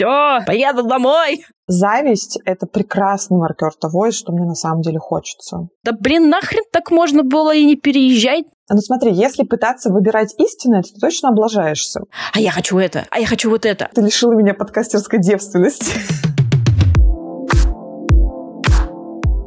все, поеду домой. Зависть — это прекрасный маркер того, что мне на самом деле хочется. Да блин, нахрен так можно было и не переезжать? Ну смотри, если пытаться выбирать истинное, то ты точно облажаешься. А я хочу это, а я хочу вот это. Ты лишила меня подкастерской девственности.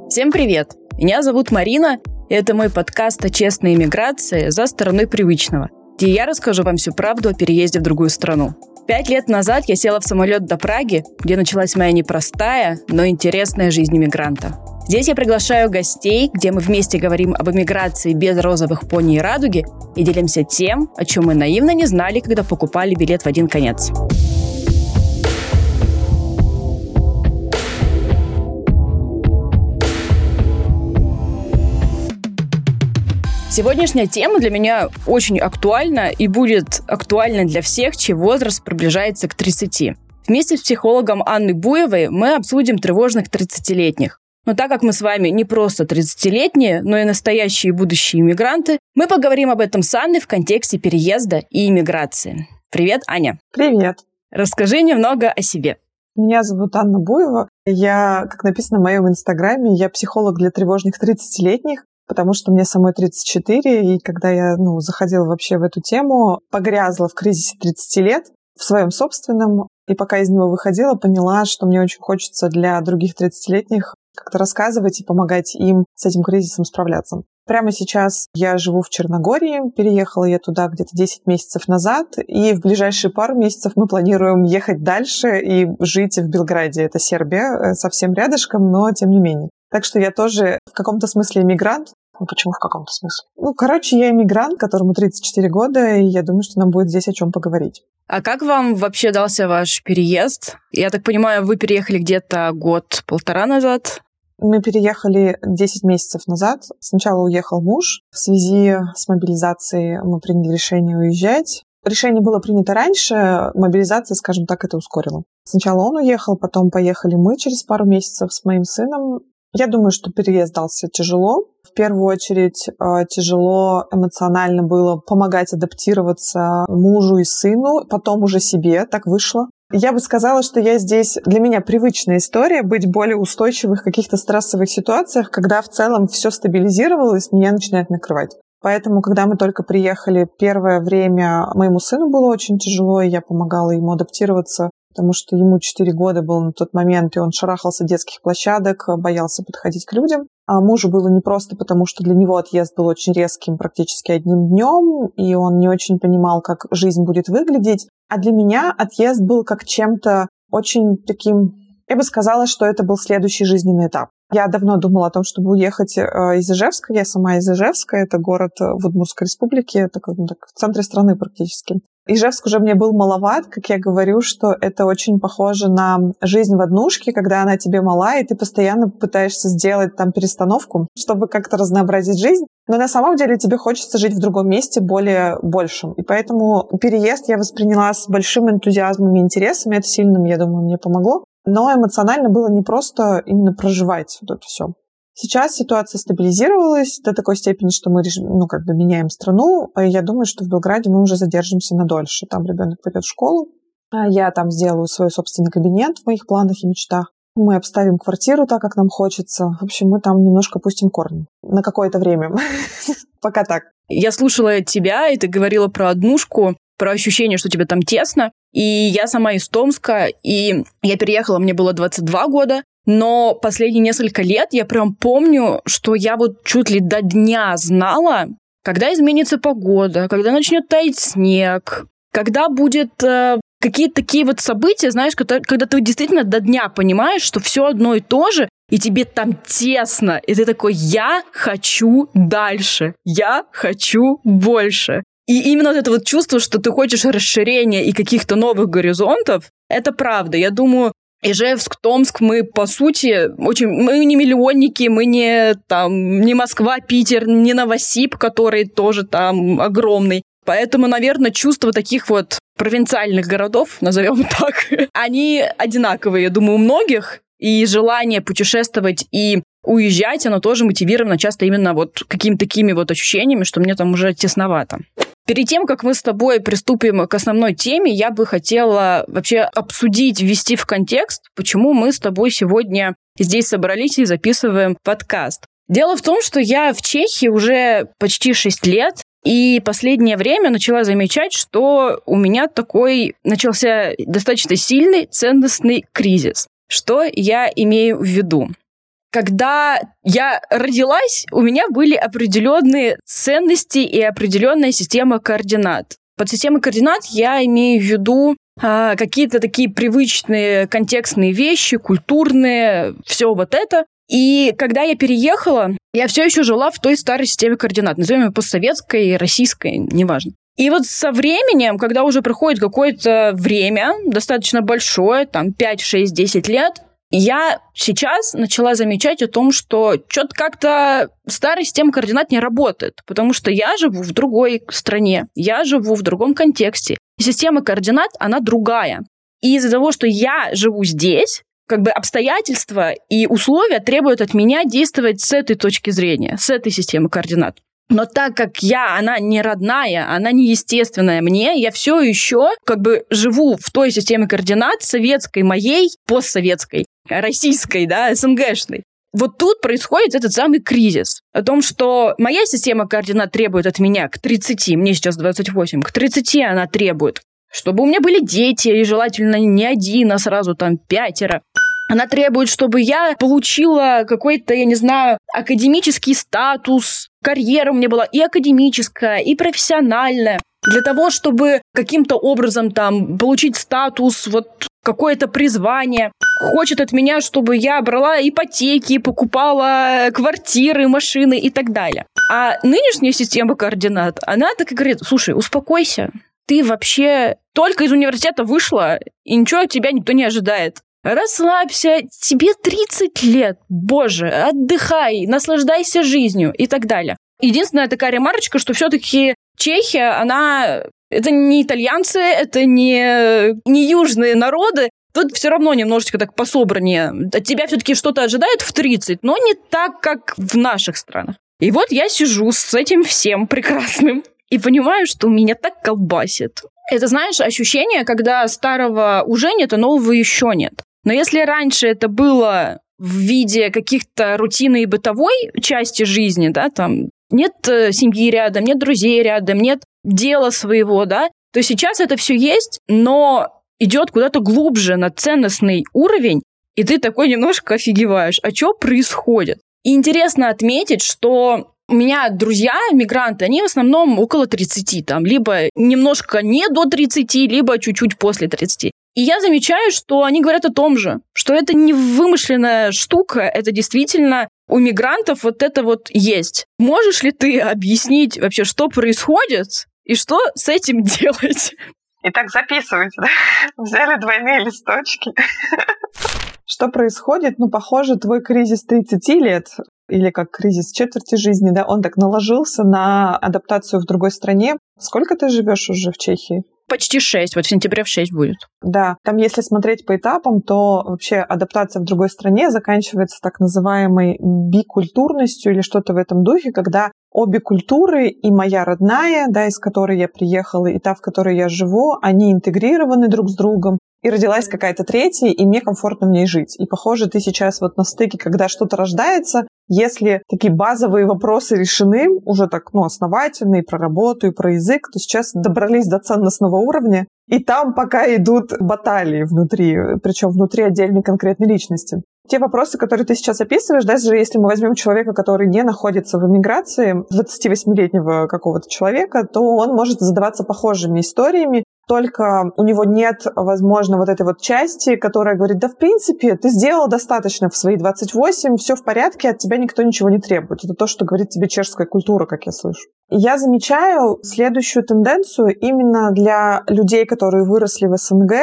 Всем привет! Меня зовут Марина, и это мой подкаст о честной иммиграции за стороной привычного, где я расскажу вам всю правду о переезде в другую страну. Пять лет назад я села в самолет до Праги, где началась моя непростая, но интересная жизнь иммигранта. Здесь я приглашаю гостей, где мы вместе говорим об эмиграции без розовых пони и радуги и делимся тем, о чем мы наивно не знали, когда покупали билет в один конец. Сегодняшняя тема для меня очень актуальна и будет актуальна для всех, чей возраст приближается к 30. Вместе с психологом Анной Буевой мы обсудим тревожных 30-летних. Но так как мы с вами не просто 30-летние, но и настоящие и будущие иммигранты, мы поговорим об этом с Анной в контексте переезда и иммиграции. Привет, Аня. Привет. Расскажи немного о себе. Меня зовут Анна Буева. Я, как написано в моем инстаграме, я психолог для тревожных 30-летних потому что мне самой 34, и когда я ну, заходила вообще в эту тему, погрязла в кризисе 30 лет, в своем собственном, и пока из него выходила, поняла, что мне очень хочется для других 30-летних как-то рассказывать и помогать им с этим кризисом справляться. Прямо сейчас я живу в Черногории, переехала я туда где-то 10 месяцев назад, и в ближайшие пару месяцев мы планируем ехать дальше и жить в Белграде. Это Сербия, э, совсем рядышком, но тем не менее. Так что я тоже в каком-то смысле иммигрант. Ну, почему в каком-то смысле? Ну, короче, я иммигрант, которому 34 года, и я думаю, что нам будет здесь о чем поговорить. А как вам вообще дался ваш переезд? Я так понимаю, вы переехали где-то год-полтора назад? Мы переехали 10 месяцев назад. Сначала уехал муж. В связи с мобилизацией мы приняли решение уезжать. Решение было принято раньше, мобилизация, скажем так, это ускорила. Сначала он уехал, потом поехали мы через пару месяцев с моим сыном. Я думаю, что переезд дался тяжело. В первую очередь э, тяжело эмоционально было помогать адаптироваться мужу и сыну, потом уже себе, так вышло. Я бы сказала, что я здесь, для меня привычная история быть более устойчивых в каких-то стрессовых ситуациях, когда в целом все стабилизировалось, меня начинает накрывать. Поэтому, когда мы только приехали, первое время моему сыну было очень тяжело, и я помогала ему адаптироваться потому что ему 4 года был на тот момент, и он шарахался детских площадок, боялся подходить к людям. А мужу было непросто, потому что для него отъезд был очень резким, практически одним днем, и он не очень понимал, как жизнь будет выглядеть. А для меня отъезд был как чем-то очень таким... Я бы сказала, что это был следующий жизненный этап. Я давно думала о том, чтобы уехать э, из Ижевска. Я сама из Ижевска. Это город в Удмуртской республике. Это ну, так, в центре страны практически. Ижевск уже мне был маловат, как я говорю, что это очень похоже на жизнь в однушке, когда она тебе мала, и ты постоянно пытаешься сделать там перестановку, чтобы как-то разнообразить жизнь. Но на самом деле тебе хочется жить в другом месте, более большим. И поэтому переезд я восприняла с большим энтузиазмом и интересом, это сильно, я думаю, мне помогло. Но эмоционально было не просто именно проживать вот это все. Сейчас ситуация стабилизировалась до такой степени, что мы ну, как бы меняем страну. И я думаю, что в Белграде мы уже задержимся на дольше. Там ребенок пойдет в школу. А я там сделаю свой собственный кабинет в моих планах и мечтах. Мы обставим квартиру так, как нам хочется. В общем, мы там немножко пустим корни. На какое-то время. Пока так. Я слушала тебя, и ты говорила про однушку, про ощущение, что тебе там тесно. И я сама из Томска, и я переехала, мне было 22 года, но последние несколько лет я прям помню, что я вот чуть ли до дня знала, когда изменится погода, когда начнет таять снег, когда будет э, какие-то такие вот события, знаешь, когда, когда ты действительно до дня понимаешь, что все одно и то же, и тебе там тесно, и ты такой, я хочу дальше, я хочу больше. И именно вот это вот чувство, что ты хочешь расширения и каких-то новых горизонтов, это правда. Я думаю, Ижевск, Томск, мы, по сути, очень... Мы не миллионники, мы не, там, не Москва, Питер, не Новосиб, который тоже там огромный. Поэтому, наверное, чувства таких вот провинциальных городов, назовем так, они одинаковые, я думаю, у многих. И желание путешествовать и уезжать, оно тоже мотивировано часто именно вот какими-то такими вот ощущениями, что мне там уже тесновато. Перед тем, как мы с тобой приступим к основной теме, я бы хотела вообще обсудить, ввести в контекст, почему мы с тобой сегодня здесь собрались и записываем подкаст. Дело в том, что я в Чехии уже почти 6 лет, и последнее время начала замечать, что у меня такой начался достаточно сильный ценностный кризис. Что я имею в виду? Когда я родилась, у меня были определенные ценности и определенная система координат. Под системой координат я имею в виду а, какие-то такие привычные контекстные вещи, культурные, все вот это. И когда я переехала, я все еще жила в той старой системе координат, назовем ее постсоветской, российской, неважно. И вот со временем, когда уже проходит какое-то время, достаточно большое, там 5, 6, 10 лет, я сейчас начала замечать о том, что что-то как-то старая система координат не работает, потому что я живу в другой стране, я живу в другом контексте. И система координат, она другая. И из-за того, что я живу здесь, как бы обстоятельства и условия требуют от меня действовать с этой точки зрения, с этой системы координат. Но так как я, она не родная, она не естественная мне, я все еще как бы живу в той системе координат советской моей, постсоветской, российской, да, СНГшной. Вот тут происходит этот самый кризис. О том, что моя система координат требует от меня к 30, мне сейчас 28, к 30 она требует, чтобы у меня были дети, и желательно не один, а сразу там пятеро. Она требует, чтобы я получила какой-то, я не знаю, академический статус, карьера у меня была и академическая, и профессиональная. Для того, чтобы каким-то образом там получить статус, вот какое-то призвание. Хочет от меня, чтобы я брала ипотеки, покупала квартиры, машины и так далее. А нынешняя система координат, она так и говорит, слушай, успокойся, ты вообще только из университета вышла, и ничего от тебя никто не ожидает. Расслабься, тебе 30 лет, боже, отдыхай, наслаждайся жизнью и так далее. Единственная такая ремарочка, что все-таки Чехия, она... Это не итальянцы, это не, не южные народы, Тут все равно немножечко так пособраннее. От тебя все-таки что-то ожидает в 30, но не так, как в наших странах. И вот я сижу с этим всем прекрасным и понимаю, что меня так колбасит. Это, знаешь, ощущение, когда старого уже нет, а нового еще нет. Но если раньше это было в виде каких-то рутины и бытовой части жизни, да, там нет э, семьи рядом, нет друзей рядом, нет дела своего, да, то сейчас это все есть, но идет куда-то глубже на ценностный уровень, и ты такой немножко офигеваешь, а что происходит? И интересно отметить, что у меня друзья, мигранты, они в основном около 30, там, либо немножко не до 30, либо чуть-чуть после 30. И я замечаю, что они говорят о том же, что это не вымышленная штука, это действительно у мигрантов вот это вот есть. Можешь ли ты объяснить вообще, что происходит и что с этим делать? Итак, записывайте, да? Взяли двойные листочки. Что происходит? Ну, похоже, твой кризис 30 лет или как кризис четверти жизни, да, он так наложился на адаптацию в другой стране. Сколько ты живешь уже в Чехии? Почти шесть. Вот в сентябре в шесть будет. Да. Там, если смотреть по этапам, то вообще адаптация в другой стране заканчивается так называемой бикультурностью или что-то в этом духе, когда обе культуры, и моя родная, да, из которой я приехала, и та, в которой я живу, они интегрированы друг с другом, и родилась какая-то третья, и мне комфортно в ней жить. И, похоже, ты сейчас вот на стыке, когда что-то рождается, если такие базовые вопросы решены, уже так, ну, основательно, и про работу, и про язык, то сейчас добрались до ценностного уровня, и там пока идут баталии внутри, причем внутри отдельной конкретной личности. Те вопросы, которые ты сейчас описываешь, даже если мы возьмем человека, который не находится в эмиграции, 28-летнего какого-то человека, то он может задаваться похожими историями, только у него нет, возможно, вот этой вот части, которая говорит, да, в принципе, ты сделал достаточно в свои 28, все в порядке, от тебя никто ничего не требует. Это то, что говорит тебе чешская культура, как я слышу. Я замечаю следующую тенденцию именно для людей, которые выросли в СНГ,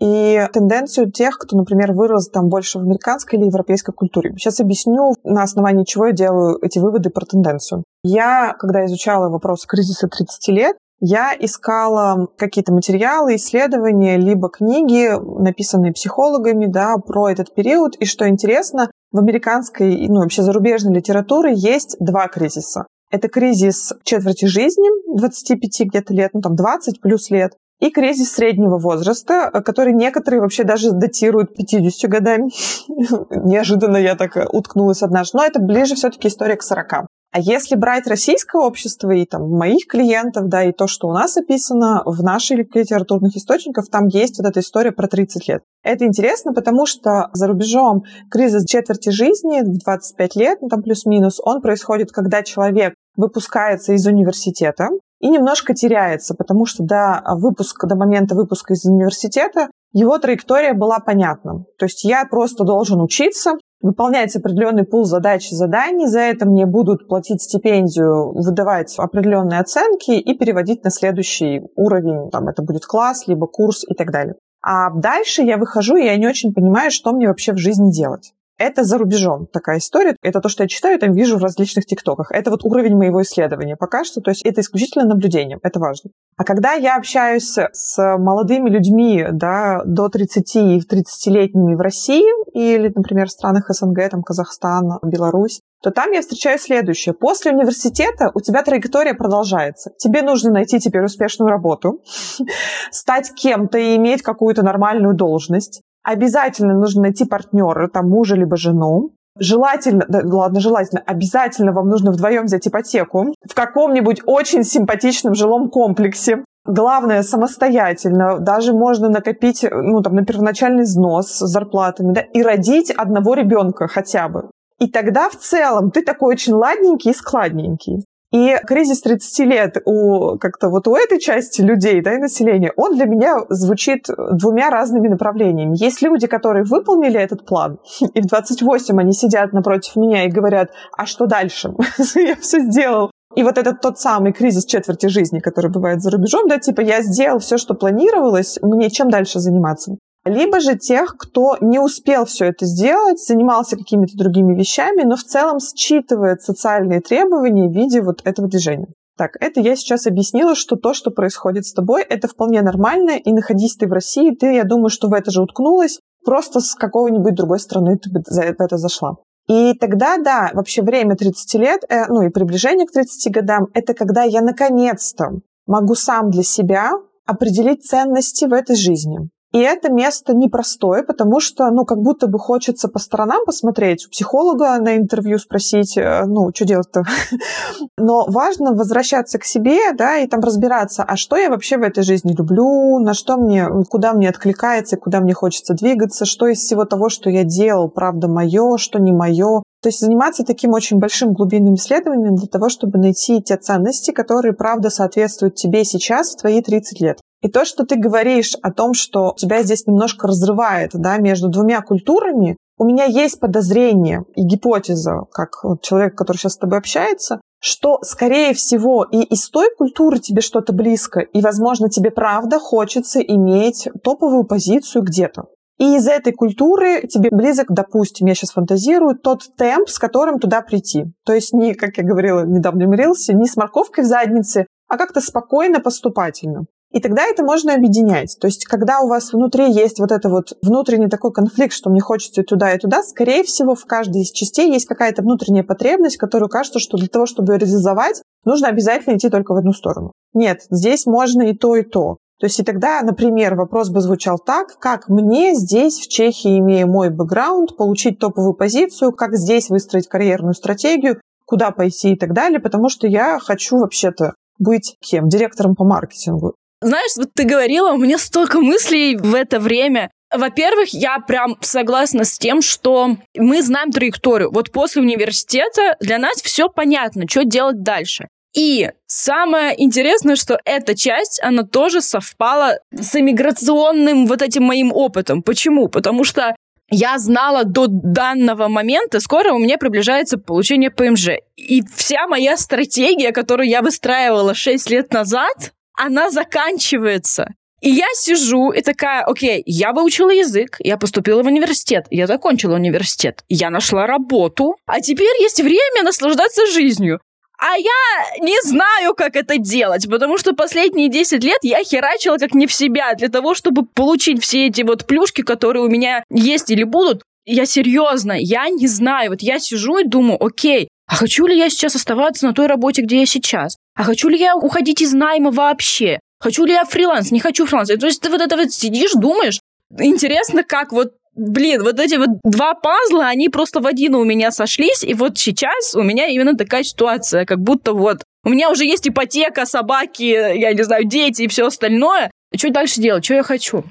и тенденцию тех, кто, например, вырос там больше в американской или европейской культуре. Сейчас объясню, на основании чего я делаю эти выводы про тенденцию. Я, когда изучала вопрос кризиса 30 лет, я искала какие-то материалы, исследования, либо книги, написанные психологами, да, про этот период. И что интересно, в американской, ну, вообще зарубежной литературе есть два кризиса. Это кризис четверти жизни, 25 где-то лет, ну там 20 плюс лет и кризис среднего возраста, который некоторые вообще даже датируют 50 годами. Неожиданно я так уткнулась однажды. Но это ближе все-таки история к 40. А если брать российское общество и там моих клиентов, да, и то, что у нас описано в наших литературных источниках, там есть вот эта история про 30 лет. Это интересно, потому что за рубежом кризис четверти жизни в 25 лет, ну там плюс-минус, он происходит, когда человек выпускается из университета, и немножко теряется, потому что до выпуска, до момента выпуска из университета его траектория была понятна. То есть я просто должен учиться, выполнять определенный пул задач и заданий, за это мне будут платить стипендию, выдавать определенные оценки и переводить на следующий уровень, там это будет класс, либо курс и так далее. А дальше я выхожу, и я не очень понимаю, что мне вообще в жизни делать. Это за рубежом такая история. Это то, что я читаю, там вижу в различных тиктоках. Это вот уровень моего исследования пока что. То есть это исключительно наблюдение. Это важно. А когда я общаюсь с молодыми людьми да, до 30 и 30-летними в России или, например, в странах СНГ, там Казахстан, Беларусь, то там я встречаю следующее. После университета у тебя траектория продолжается. Тебе нужно найти теперь успешную работу, стать кем-то и иметь какую-то нормальную должность. Обязательно нужно найти партнера, там мужа либо жену. Желательно, да, ладно, желательно, обязательно вам нужно вдвоем взять ипотеку в каком-нибудь очень симпатичном жилом комплексе. Главное, самостоятельно. Даже можно накопить ну, там, на первоначальный взнос с зарплатами да, и родить одного ребенка хотя бы. И тогда в целом ты такой очень ладненький и складненький. И кризис 30 лет у как-то вот у этой части людей, да, и населения, он для меня звучит двумя разными направлениями. Есть люди, которые выполнили этот план, и в 28 они сидят напротив меня и говорят, а что дальше? Я все сделал. И вот этот тот самый кризис четверти жизни, который бывает за рубежом, да, типа я сделал все, что планировалось, мне чем дальше заниматься? Либо же тех, кто не успел все это сделать, занимался какими-то другими вещами, но в целом считывает социальные требования в виде вот этого движения. Так, это я сейчас объяснила, что то, что происходит с тобой, это вполне нормально, и находись ты в России, ты, я думаю, что в это же уткнулась, просто с какой-нибудь другой страны ты бы за это зашла. И тогда, да, вообще время 30 лет, э, ну и приближение к 30 годам, это когда я наконец-то могу сам для себя определить ценности в этой жизни. И это место непростое, потому что, ну, как будто бы хочется по сторонам посмотреть, у психолога на интервью спросить, э, ну, что делать-то. Но важно возвращаться к себе, да, и там разбираться, а что я вообще в этой жизни люблю, на что мне, куда мне откликается, куда мне хочется двигаться, что из всего того, что я делал, правда мое, что не мое. То есть заниматься таким очень большим глубинным исследованием для того, чтобы найти те ценности, которые, правда, соответствуют тебе сейчас в твои 30 лет. И то, что ты говоришь о том, что тебя здесь немножко разрывает да, между двумя культурами, у меня есть подозрение и гипотеза, как человек, который сейчас с тобой общается, что, скорее всего, и из той культуры тебе что-то близко, и, возможно, тебе правда хочется иметь топовую позицию где-то. И из этой культуры тебе близок, допустим, я сейчас фантазирую, тот темп, с которым туда прийти. То есть не, как я говорила в недавнем не с морковкой в заднице, а как-то спокойно, поступательно. И тогда это можно объединять. То есть, когда у вас внутри есть вот это вот внутренний такой конфликт, что мне хочется и туда, и туда, скорее всего, в каждой из частей есть какая-то внутренняя потребность, которую кажется, что для того, чтобы ее реализовать, нужно обязательно идти только в одну сторону. Нет, здесь можно и то, и то. То есть и тогда, например, вопрос бы звучал так, как мне здесь, в Чехии, имея мой бэкграунд, получить топовую позицию, как здесь выстроить карьерную стратегию, куда пойти и так далее, потому что я хочу вообще-то быть кем? Директором по маркетингу. Знаешь, вот ты говорила, у меня столько мыслей в это время. Во-первых, я прям согласна с тем, что мы знаем траекторию. Вот после университета для нас все понятно, что делать дальше. И самое интересное, что эта часть, она тоже совпала с иммиграционным вот этим моим опытом. Почему? Потому что я знала до данного момента, скоро у меня приближается получение ПМЖ. И вся моя стратегия, которую я выстраивала 6 лет назад, она заканчивается. И я сижу и такая, окей, я выучила язык, я поступила в университет, я закончила университет, я нашла работу, а теперь есть время наслаждаться жизнью. А я не знаю, как это делать, потому что последние 10 лет я херачила как не в себя для того, чтобы получить все эти вот плюшки, которые у меня есть или будут. Я серьезно, я не знаю. Вот я сижу и думаю, окей, А хочу ли я сейчас оставаться на той работе, где я сейчас? А хочу ли я уходить из найма вообще? Хочу ли я фриланс? Не хочу фриланс. То есть ты вот это вот сидишь, думаешь, интересно, как вот блин, вот эти вот два пазла, они просто в один у меня сошлись, и вот сейчас у меня именно такая ситуация, как будто вот у меня уже есть ипотека, собаки, я не знаю, дети и все остальное. Что дальше делать? Что я хочу?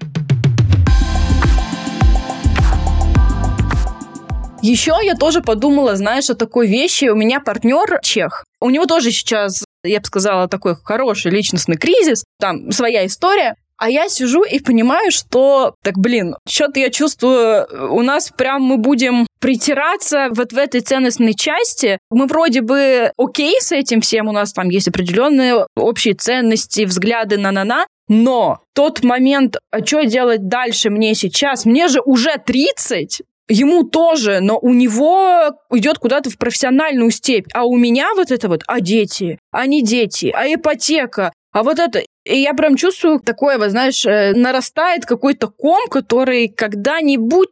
Еще я тоже подумала, знаешь, о такой вещи. У меня партнер чех. У него тоже сейчас, я бы сказала, такой хороший личностный кризис. Там своя история. А я сижу и понимаю, что, так, блин, что-то я чувствую, у нас прям мы будем притираться вот в этой ценностной части. Мы вроде бы окей с этим всем, у нас там есть определенные общие ценности, взгляды на-на-на, но тот момент, а что делать дальше мне сейчас? Мне же уже 30, ему тоже, но у него идет куда-то в профессиональную степь. А у меня вот это вот, а дети, а не дети, а ипотека, а вот это, и я прям чувствую такое, вот, знаешь, э, нарастает какой-то ком, который когда-нибудь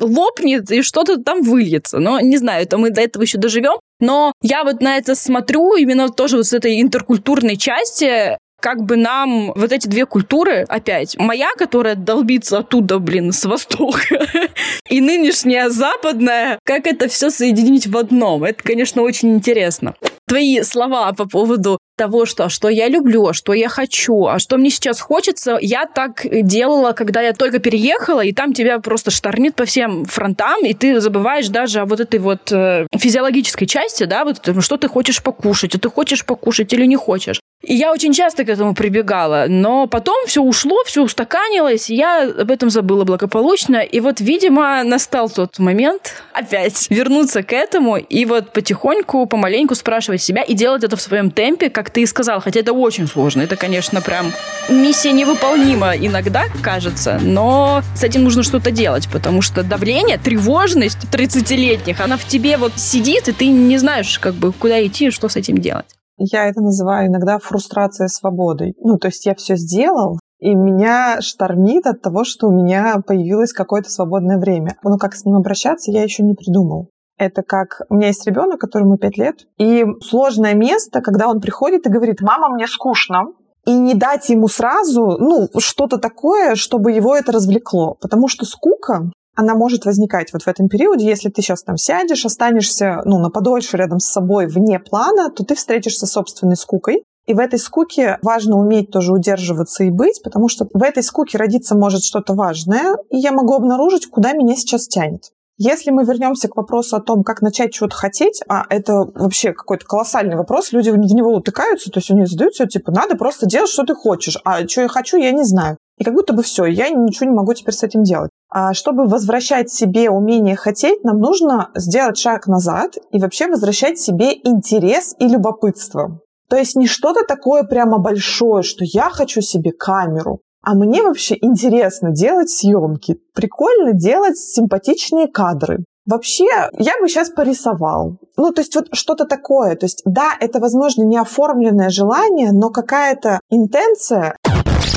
лопнет и что-то там выльется. Но не знаю, это мы до этого еще доживем. Но я вот на это смотрю именно тоже вот с этой интеркультурной части, как бы нам вот эти две культуры опять, моя, которая долбится оттуда, блин, с востока, и нынешняя западная, как это все соединить в одном. Это, конечно, очень интересно твои слова по поводу того, что, что я люблю, что я хочу, а что мне сейчас хочется, я так делала, когда я только переехала, и там тебя просто шторнит по всем фронтам, и ты забываешь даже о вот этой вот э, физиологической части, да, вот что ты хочешь покушать, а ты хочешь покушать или не хочешь. И я очень часто к этому прибегала, но потом все ушло, все устаканилось, и я об этом забыла благополучно. И вот, видимо, настал тот момент опять вернуться к этому и вот потихоньку, помаленьку спрашивать себя и делать это в своем темпе, как ты и сказал. Хотя это очень сложно. Это, конечно, прям миссия невыполнима иногда, кажется, но с этим нужно что-то делать, потому что давление, тревожность 30-летних, она в тебе вот сидит, и ты не знаешь, как бы, куда идти и что с этим делать. Я это называю иногда фрустрацией свободой. Ну, то есть я все сделал, и меня штормит от того, что у меня появилось какое-то свободное время. Но как с ним обращаться, я еще не придумал. Это как у меня есть ребенок, которому 5 лет, и сложное место, когда он приходит и говорит, мама, мне скучно, и не дать ему сразу, ну, что-то такое, чтобы его это развлекло. Потому что скука она может возникать вот в этом периоде. Если ты сейчас там сядешь, останешься ну, на подольше рядом с собой вне плана, то ты встретишься с собственной скукой. И в этой скуке важно уметь тоже удерживаться и быть, потому что в этой скуке родиться может что-то важное, и я могу обнаружить, куда меня сейчас тянет. Если мы вернемся к вопросу о том, как начать чего-то хотеть, а это вообще какой-то колоссальный вопрос, люди в него утыкаются, то есть они задаются, типа, надо просто делать, что ты хочешь, а что я хочу, я не знаю. И как будто бы все, я ничего не могу теперь с этим делать. А чтобы возвращать себе умение хотеть, нам нужно сделать шаг назад и вообще возвращать себе интерес и любопытство. То есть не что-то такое прямо большое, что я хочу себе камеру, а мне вообще интересно делать съемки, прикольно делать симпатичные кадры. Вообще, я бы сейчас порисовал. Ну, то есть вот что-то такое. То есть, да, это, возможно, не оформленное желание, но какая-то интенция.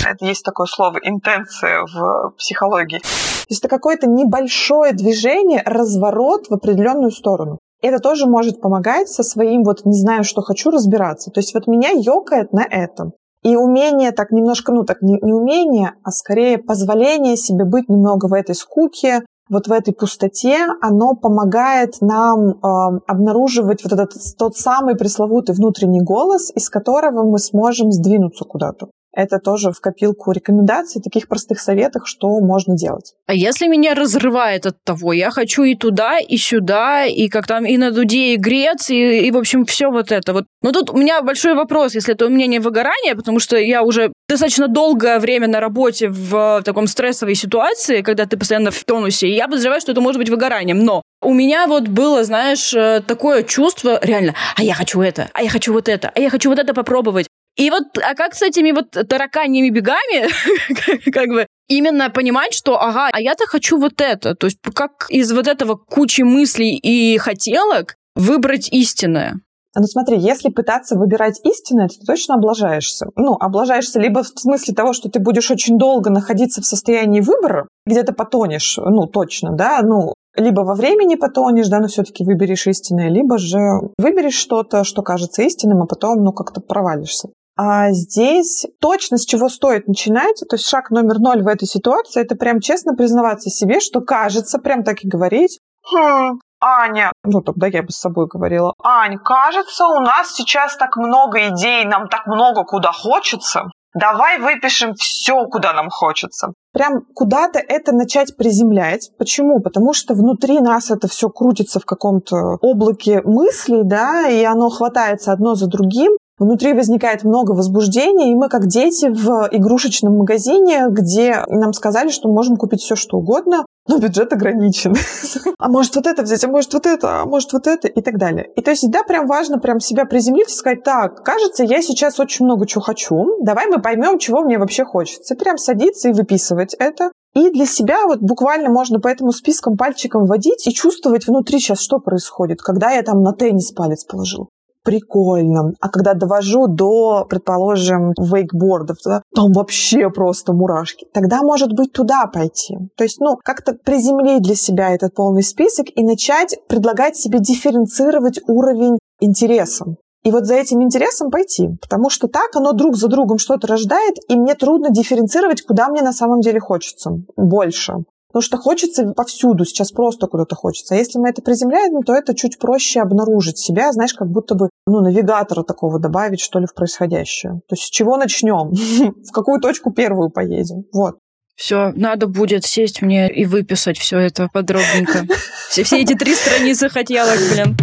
Это есть такое слово интенция в психологии. То есть это какое-то небольшое движение, разворот в определенную сторону. Это тоже может помогать со своим вот не знаю, что хочу разбираться. То есть вот меня ёкает на этом. И умение так немножко, ну так не, не умение, а скорее позволение себе быть немного в этой скуке, вот в этой пустоте, оно помогает нам э, обнаруживать вот этот тот самый пресловутый внутренний голос, из которого мы сможем сдвинуться куда-то это тоже в копилку рекомендаций, таких простых советов, что можно делать. А если меня разрывает от того, я хочу и туда, и сюда, и как там и на дуде, и грец, и, и в общем, все вот это вот. Но тут у меня большой вопрос, если это у меня не выгорание, потому что я уже достаточно долгое время на работе в таком стрессовой ситуации, когда ты постоянно в тонусе, и я подозреваю, что это может быть выгоранием. Но у меня вот было, знаешь, э, такое чувство, реально, а я хочу это, а я хочу вот это, а я хочу вот это попробовать. И вот, а как с этими вот тараканьими бегами, как бы, именно понимать, что, ага, а я-то хочу вот это. То есть как из вот этого кучи мыслей и хотелок выбрать истинное? Ну смотри, если пытаться выбирать истинное, ты точно облажаешься. Ну, облажаешься либо в смысле того, что ты будешь очень долго находиться в состоянии выбора, где-то потонешь, ну, точно, да, ну, либо во времени потонешь, да, но все-таки выберешь истинное, либо же выберешь что-то, что кажется истинным, а потом, ну, как-то провалишься. А здесь точно с чего стоит начинать, то есть шаг номер ноль в этой ситуации, это прям честно признаваться себе, что кажется, прям так и говорить, хм, Аня, ну тогда я бы с собой говорила, Ань, кажется, у нас сейчас так много идей, нам так много куда хочется. Давай выпишем все, куда нам хочется. Прям куда-то это начать приземлять. Почему? Потому что внутри нас это все крутится в каком-то облаке мыслей, да, и оно хватается одно за другим. Внутри возникает много возбуждения, и мы как дети в игрушечном магазине, где нам сказали, что можем купить все, что угодно, но бюджет ограничен. а может вот это взять, а может вот это, а может вот это и так далее. И то есть, да, прям важно прям себя приземлить и сказать, так, кажется, я сейчас очень много чего хочу, давай мы поймем, чего мне вообще хочется. Прям садиться и выписывать это. И для себя вот буквально можно по этому спискам пальчиком водить и чувствовать внутри сейчас, что происходит, когда я там на теннис палец положил прикольно. А когда довожу до, предположим, вейкбордов, да, там вообще просто мурашки. Тогда, может быть, туда пойти. То есть, ну, как-то приземлить для себя этот полный список и начать предлагать себе дифференцировать уровень интереса. И вот за этим интересом пойти, потому что так оно друг за другом что-то рождает, и мне трудно дифференцировать, куда мне на самом деле хочется больше. Потому что хочется повсюду, сейчас просто куда-то хочется. А если мы это приземляем, то это чуть проще обнаружить себя, знаешь, как будто бы ну, навигатора такого добавить, что ли, в происходящее. То есть с чего начнем? В какую точку первую поедем? Вот. Все, надо будет сесть мне и выписать все это подробненько. Все, все эти три страницы хотелок, блин.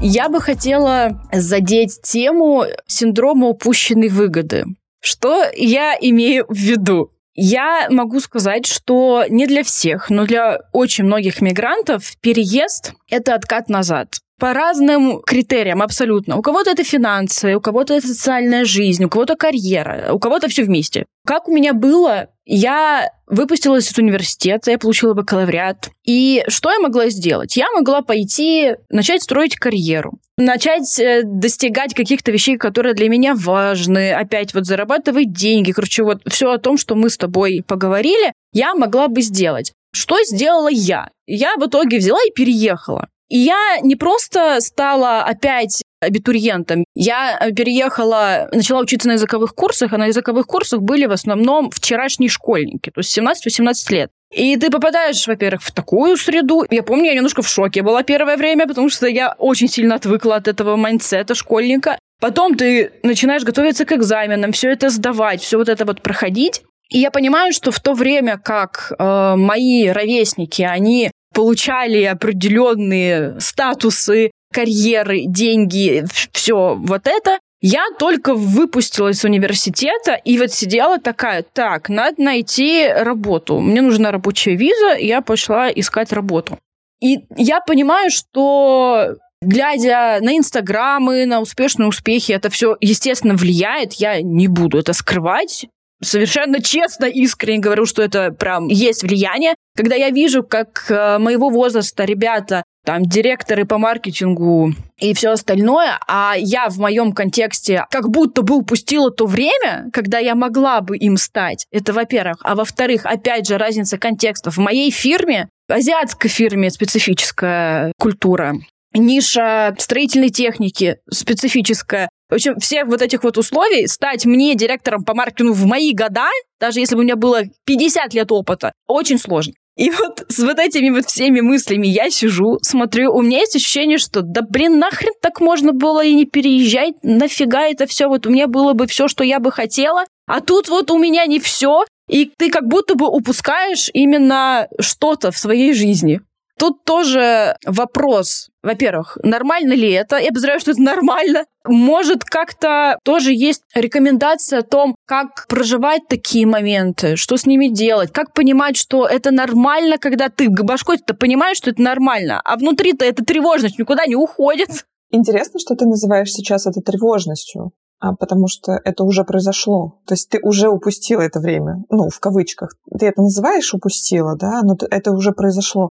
Я бы хотела задеть тему синдрома упущенной выгоды. Что я имею в виду? Я могу сказать, что не для всех, но для очень многих мигрантов переезд — это откат назад. По разным критериям абсолютно. У кого-то это финансы, у кого-то это социальная жизнь, у кого-то карьера, у кого-то все вместе. Как у меня было, я выпустилась из университета, я получила бакалавриат. И что я могла сделать? Я могла пойти, начать строить карьеру начать э, достигать каких-то вещей, которые для меня важны, опять вот зарабатывать деньги, короче, вот все о том, что мы с тобой поговорили, я могла бы сделать. Что сделала я? Я в итоге взяла и переехала. И я не просто стала опять абитуриентом. Я переехала, начала учиться на языковых курсах, а на языковых курсах были в основном вчерашние школьники, то есть 17-18 лет. И ты попадаешь, во-первых, в такую среду. Я помню, я немножко в шоке была первое время, потому что я очень сильно отвыкла от этого mindset а школьника. Потом ты начинаешь готовиться к экзаменам, все это сдавать, все вот это вот проходить. И я понимаю, что в то время, как э, мои ровесники, они получали определенные статусы, карьеры, деньги, все вот это, я только выпустилась с университета и вот сидела такая, так, надо найти работу. Мне нужна рабочая виза, и я пошла искать работу. И я понимаю, что глядя на инстаграмы, на успешные успехи, это все, естественно, влияет. Я не буду это скрывать. Совершенно честно, искренне говорю, что это прям есть влияние. Когда я вижу, как э, моего возраста ребята там директоры по маркетингу и все остальное, а я в моем контексте как будто бы упустила то время, когда я могла бы им стать. Это во-первых. А во-вторых, опять же, разница контекстов. В моей фирме, азиатской фирме специфическая культура, ниша строительной техники специфическая. В общем, всех вот этих вот условий стать мне директором по маркетингу в мои года, даже если бы у меня было 50 лет опыта, очень сложно. И вот с вот этими вот всеми мыслями я сижу, смотрю, у меня есть ощущение, что да блин, нахрен так можно было и не переезжать, нафига это все, вот у меня было бы все, что я бы хотела, а тут вот у меня не все, и ты как будто бы упускаешь именно что-то в своей жизни. Тут тоже вопрос, во-первых, нормально ли это? Я подозреваю, что это нормально. Может, как-то тоже есть рекомендация о том, как проживать такие моменты, что с ними делать, как понимать, что это нормально, когда ты башкой-то понимаешь, что это нормально, а внутри-то эта тревожность никуда не уходит. Интересно, что ты называешь сейчас это тревожностью потому что это уже произошло. То есть ты уже упустила это время, ну, в кавычках. Ты это называешь упустила, да, но это уже произошло.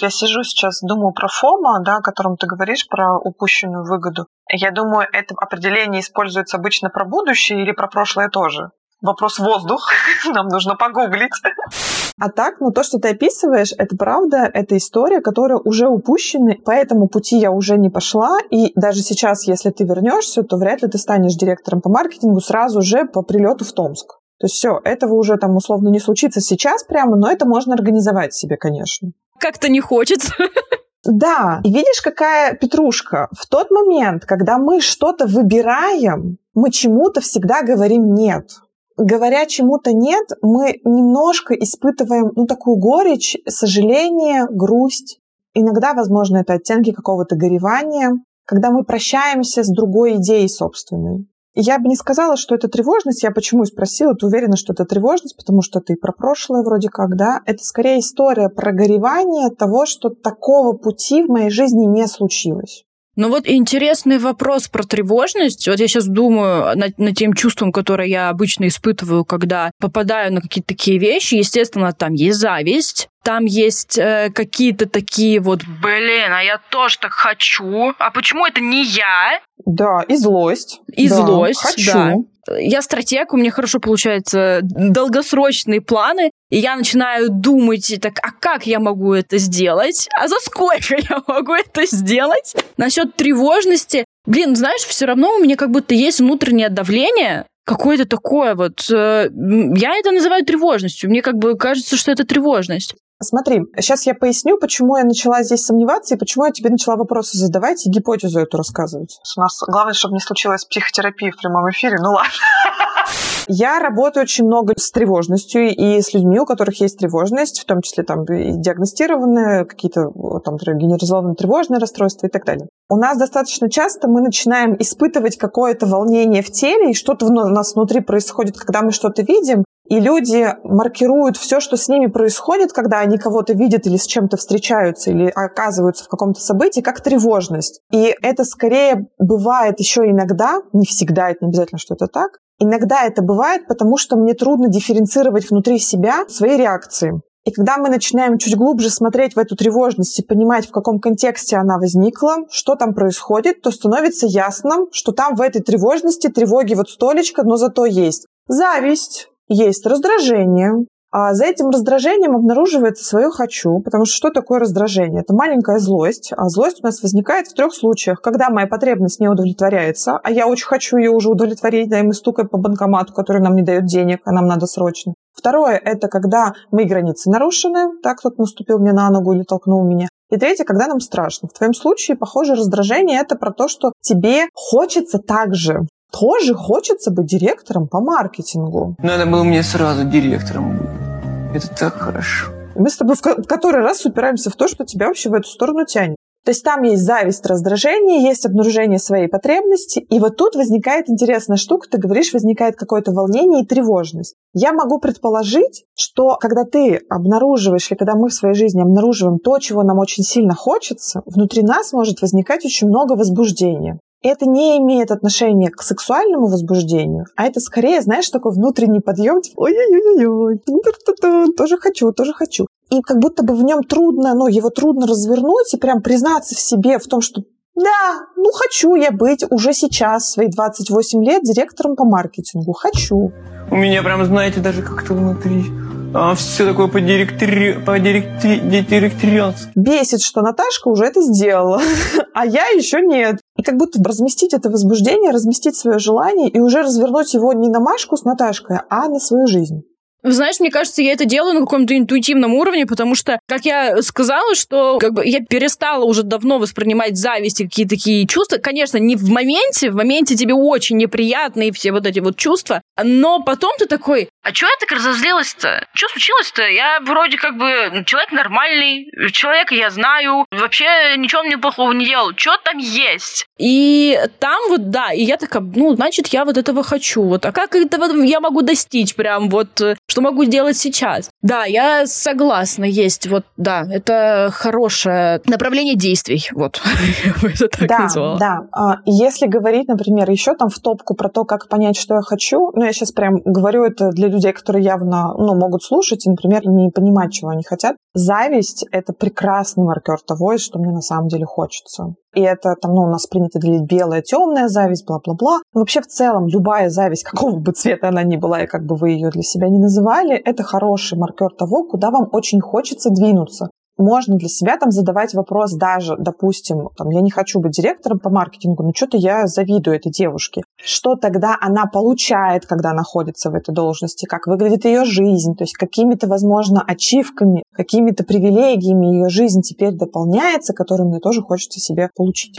Я сижу сейчас, думаю про ФОМа, да, о котором ты говоришь, про упущенную выгоду. Я думаю, это определение используется обычно про будущее или про прошлое тоже. Вопрос воздух. Нам нужно погуглить. А так, ну то, что ты описываешь, это правда, это история, которая уже упущена, по этому пути я уже не пошла, и даже сейчас, если ты вернешься, то вряд ли ты станешь директором по маркетингу сразу же по прилету в Томск. То есть все, этого уже там условно не случится сейчас прямо, но это можно организовать себе, конечно. Как-то не хочется. Да, и видишь, какая петрушка. В тот момент, когда мы что-то выбираем, мы чему-то всегда говорим «нет». Говоря чему-то «нет», мы немножко испытываем ну, такую горечь, сожаление, грусть. Иногда, возможно, это оттенки какого-то горевания, когда мы прощаемся с другой идеей собственной. Я бы не сказала, что это тревожность. Я почему и спросила, ты уверена, что это тревожность, потому что и про прошлое вроде как, да? Это скорее история про горевание того, что такого пути в моей жизни не случилось. Ну вот интересный вопрос про тревожность. Вот я сейчас думаю над, над тем чувством, которое я обычно испытываю, когда попадаю на какие-то такие вещи. Естественно, там есть зависть, там есть э, какие-то такие вот, блин, а я тоже так хочу, а почему это не я? Да, и злость. И да, злость, хочу. да. Я стратег, у меня хорошо получаются долгосрочные планы, и я начинаю думать, так, а как я могу это сделать? А за сколько я могу это сделать? Насчет тревожности, блин, знаешь, все равно у меня как будто есть внутреннее давление, какое-то такое вот... Э, я это называю тревожностью. Мне как бы кажется, что это тревожность. Смотри, сейчас я поясню, почему я начала здесь сомневаться и почему я тебе начала вопросы задавать и гипотезу эту рассказывать. У нас главное, чтобы не случилось психотерапии в прямом эфире. Ну ладно. Я работаю очень много с тревожностью и с людьми, у которых есть тревожность, в том числе там диагностированные, какие-то там генерализованные тревожные расстройства и так далее. У нас достаточно часто мы начинаем испытывать какое-то волнение в теле, и что-то у нас внутри происходит, когда мы что-то видим, и люди маркируют все, что с ними происходит, когда они кого-то видят или с чем-то встречаются, или оказываются в каком-то событии, как тревожность. И это скорее бывает еще иногда, не всегда, это не обязательно, что это так, Иногда это бывает, потому что мне трудно дифференцировать внутри себя свои реакции. И когда мы начинаем чуть глубже смотреть в эту тревожность и понимать, в каком контексте она возникла, что там происходит, то становится ясно, что там в этой тревожности тревоги вот столечко, но зато есть зависть, есть раздражение, а за этим раздражением обнаруживается свое «хочу», потому что что такое раздражение? Это маленькая злость, а злость у нас возникает в трех случаях. Когда моя потребность не удовлетворяется, а я очень хочу ее уже удовлетворить, да, и мы стукаем по банкомату, который нам не дает денег, а нам надо срочно. Второе – это когда мои границы нарушены, так кто-то наступил мне на ногу или толкнул меня. И третье, когда нам страшно. В твоем случае, похоже, раздражение – это про то, что тебе хочется так же тоже хочется быть директором по маркетингу. Надо было мне сразу директором быть. Это так хорошо. Мы с тобой в который раз упираемся в то, что тебя вообще в эту сторону тянет. То есть там есть зависть, раздражение, есть обнаружение своей потребности, и вот тут возникает интересная штука, ты говоришь, возникает какое-то волнение и тревожность. Я могу предположить, что когда ты обнаруживаешь, или когда мы в своей жизни обнаруживаем то, чего нам очень сильно хочется, внутри нас может возникать очень много возбуждения это не имеет отношения к сексуальному возбуждению, а это скорее, знаешь, такой внутренний подъем, типа, ой-ой-ой, тоже хочу, тоже хочу. И как будто бы в нем трудно, ну, его трудно развернуть и прям признаться в себе в том, что да, ну хочу я быть уже сейчас, свои 28 лет, директором по маркетингу. Хочу. У меня прям, знаете, даже как-то внутри а, все такое по, директри... по директри... директориански. Бесит, что Наташка уже это сделала, а я еще нет. И как будто разместить это возбуждение, разместить свое желание и уже развернуть его не на Машку с Наташкой, а на свою жизнь. Знаешь, мне кажется, я это делаю на каком-то интуитивном уровне, потому что, как я сказала, что как бы я перестала уже давно воспринимать зависть и какие-то такие чувства. Конечно, не в моменте, в моменте тебе очень неприятные все вот эти вот чувства, но потом ты такой, а чё я так разозлилась-то? Что случилось-то? Я вроде как бы человек нормальный, человека я знаю, вообще ничего мне плохого не делал. Что там есть? И там вот, да, и я такая, ну, значит, я вот этого хочу. Вот, а как этого я могу достичь прям вот, что могу сделать сейчас. Да, я согласна, есть вот, да, это хорошее направление действий, вот, я бы это так да, назвала. Да, а, Если говорить, например, еще там в топку про то, как понять, что я хочу, ну, я сейчас прям говорю это для людей, которые явно, ну, могут слушать и, например, не понимать, чего они хотят. Зависть — это прекрасный маркер того, что мне на самом деле хочется. И это там, ну, у нас принято делить белая, темная зависть, бла-бла-бла. Но вообще в целом любая зависть, какого бы цвета она ни была, и как бы вы ее для себя не называли, это хороший маркер того, куда вам очень хочется двинуться можно для себя там задавать вопрос даже, допустим, там, я не хочу быть директором по маркетингу, но что-то я завидую этой девушке. Что тогда она получает, когда находится в этой должности, как выглядит ее жизнь, то есть какими-то, возможно, ачивками, какими-то привилегиями ее жизнь теперь дополняется, которые мне тоже хочется себе получить.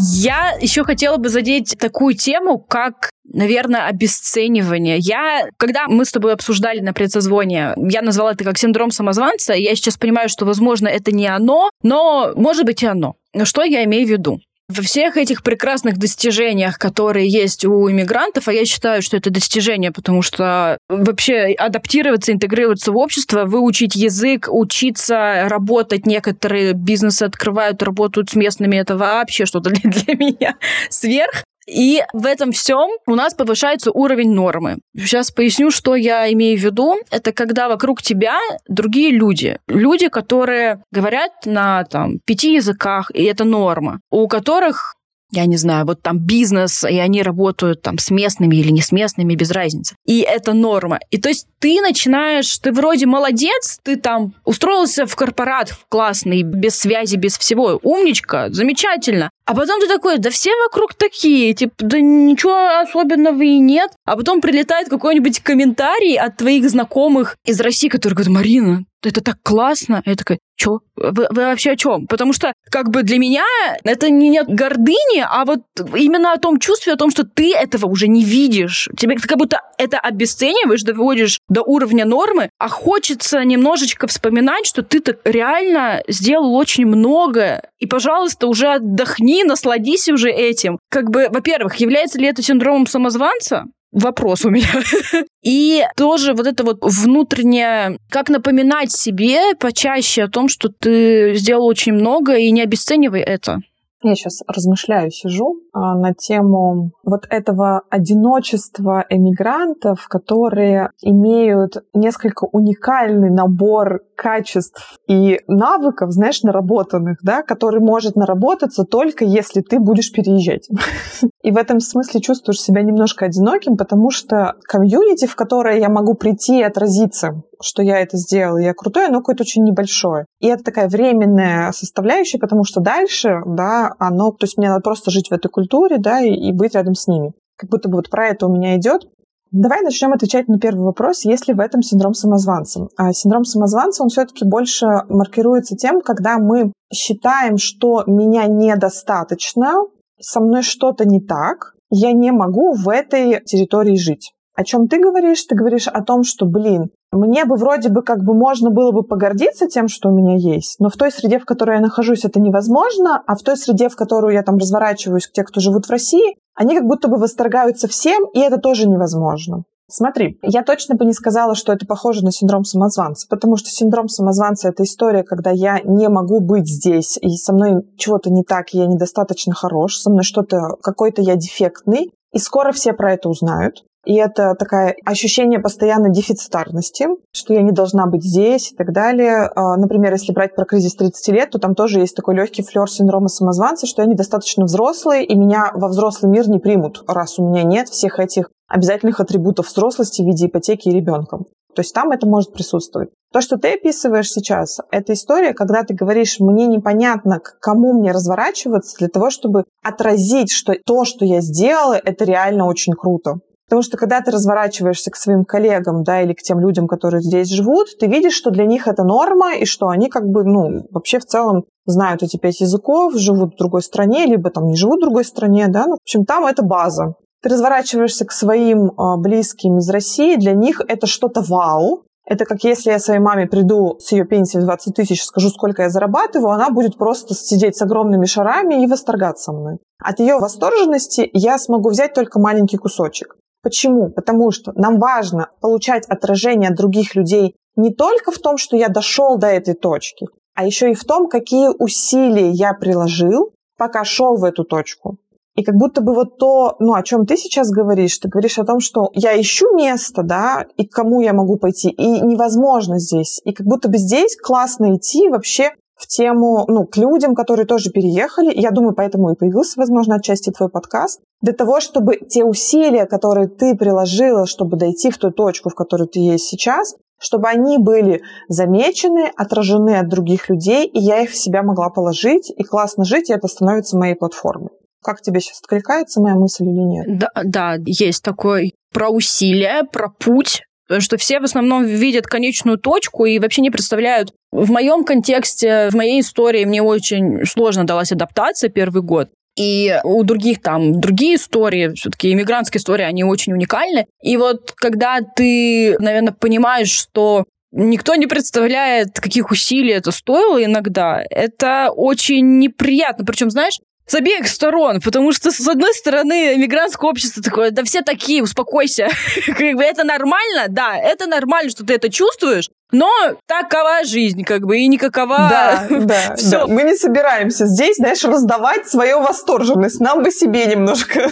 Я еще хотела бы задеть такую тему, как наверное, обесценивание. Я, когда мы с тобой обсуждали на предсозвоне, я назвала это как синдром самозванца, я сейчас понимаю, что, возможно, это не оно, но, может быть, и оно. Что я имею в виду? Во всех этих прекрасных достижениях, которые есть у иммигрантов, а я считаю, что это достижение, потому что вообще адаптироваться, интегрироваться в общество, выучить язык, учиться работать, некоторые бизнесы открывают, работают с местными, это вообще что-то для, для меня сверх. И в этом всем у нас повышается уровень нормы. Сейчас поясню, что я имею в виду. Это когда вокруг тебя другие люди. Люди, которые говорят на там, пяти языках, и это норма. У которых я не знаю, вот там бизнес, и они работают там с местными или не с местными, без разницы. И это норма. И то есть ты начинаешь, ты вроде молодец, ты там устроился в корпорат классный, без связи, без всего, умничка, замечательно. А потом ты такой, да все вокруг такие, типа, да ничего особенного и нет. А потом прилетает какой-нибудь комментарий от твоих знакомых из России, которые говорят, Марина, это так классно. Я такая, чё? Вы, вы вообще о чем? Потому что, как бы для меня это не от гордыни, а вот именно о том чувстве, о том, что ты этого уже не видишь. Тебе как будто это обесцениваешь, доводишь до уровня нормы, а хочется немножечко вспоминать, что ты-то реально сделал очень много. И, пожалуйста, уже отдохни, насладись уже этим. Как бы, во-первых, является ли это синдромом самозванца? Вопрос у меня. И тоже вот это вот внутреннее, как напоминать себе почаще о том, что ты сделал очень много, и не обесценивай это. Я сейчас размышляю, сижу а, на тему вот этого одиночества эмигрантов, которые имеют несколько уникальный набор качеств и навыков, знаешь, наработанных, да, который может наработаться только если ты будешь переезжать. И в этом смысле чувствуешь себя немножко одиноким, потому что комьюнити, в которое я могу прийти и отразиться, что я это сделала, я крутой, оно какое-то очень небольшое. И это такая временная составляющая, потому что дальше, да, оно, то есть мне надо просто жить в этой культуре, да, и, и быть рядом с ними. Как будто бы вот про это у меня идет. Давай начнем отвечать на первый вопрос, есть ли в этом синдром самозванца. А синдром самозванца, он все-таки больше маркируется тем, когда мы считаем, что меня недостаточно, со мной что-то не так, я не могу в этой территории жить. О чем ты говоришь? Ты говоришь о том, что, блин, мне бы вроде бы как бы можно было бы погордиться тем, что у меня есть, но в той среде, в которой я нахожусь, это невозможно, а в той среде, в которую я там разворачиваюсь, те, кто живут в России, они как будто бы восторгаются всем, и это тоже невозможно. Смотри, я точно бы не сказала, что это похоже на синдром самозванца, потому что синдром самозванца — это история, когда я не могу быть здесь, и со мной чего-то не так, я недостаточно хорош, со мной что-то, какой-то я дефектный, и скоро все про это узнают. И это такое ощущение постоянной дефицитарности, что я не должна быть здесь и так далее. А, например, если брать про кризис 30 лет, то там тоже есть такой легкий флер синдрома самозванца, что я недостаточно взрослый, и меня во взрослый мир не примут, раз у меня нет всех этих обязательных атрибутов взрослости в виде ипотеки и ребенка. То есть там это может присутствовать. То, что ты описываешь сейчас, это история, когда ты говоришь, мне непонятно, к кому мне разворачиваться для того, чтобы отразить, что то, что я сделала, это реально очень круто. Потому что когда ты разворачиваешься к своим коллегам, да, или к тем людям, которые здесь живут, ты видишь, что для них это норма, и что они как бы, ну, вообще в целом знают эти пять языков, живут в другой стране, либо там не живут в другой стране, да, ну, в общем, там это база. Ты разворачиваешься к своим а, близким из России, для них это что-то вау, Это как если я своей маме приду с ее пенсии в 20 тысяч, скажу, сколько я зарабатываю, она будет просто сидеть с огромными шарами и восторгаться мной. От ее восторженности я смогу взять только маленький кусочек. Почему? Потому что нам важно получать отражение от других людей не только в том, что я дошел до этой точки, а еще и в том, какие усилия я приложил, пока шел в эту точку. И как будто бы вот то, ну, о чем ты сейчас говоришь, ты говоришь о том, что я ищу место, да, и к кому я могу пойти, и невозможно здесь. И как будто бы здесь классно идти вообще в тему, ну, к людям, которые тоже переехали. Я думаю, поэтому и появился, возможно, отчасти твой подкаст. Для того, чтобы те усилия, которые ты приложила, чтобы дойти в ту точку, в которой ты есть сейчас, чтобы они были замечены, отражены от других людей, и я их в себя могла положить, и классно жить, и это становится моей платформой. Как тебе сейчас откликается моя мысль или нет? Да, да, есть такой про усилия, про путь, что все в основном видят конечную точку и вообще не представляют. В моем контексте, в моей истории мне очень сложно далась адаптация первый год. И у других там другие истории, все-таки иммигрантские истории, они очень уникальны. И вот когда ты, наверное, понимаешь, что никто не представляет, каких усилий это стоило иногда, это очень неприятно. Причем, знаешь, с обеих сторон, потому что, с одной стороны, мигрантское общество такое, да все такие, успокойся. как бы это нормально, да, это нормально, что ты это чувствуешь, но такова жизнь, как бы, и никакова... Да, да, Все. да. Мы не собираемся здесь, знаешь, раздавать свою восторженность. Нам бы себе немножко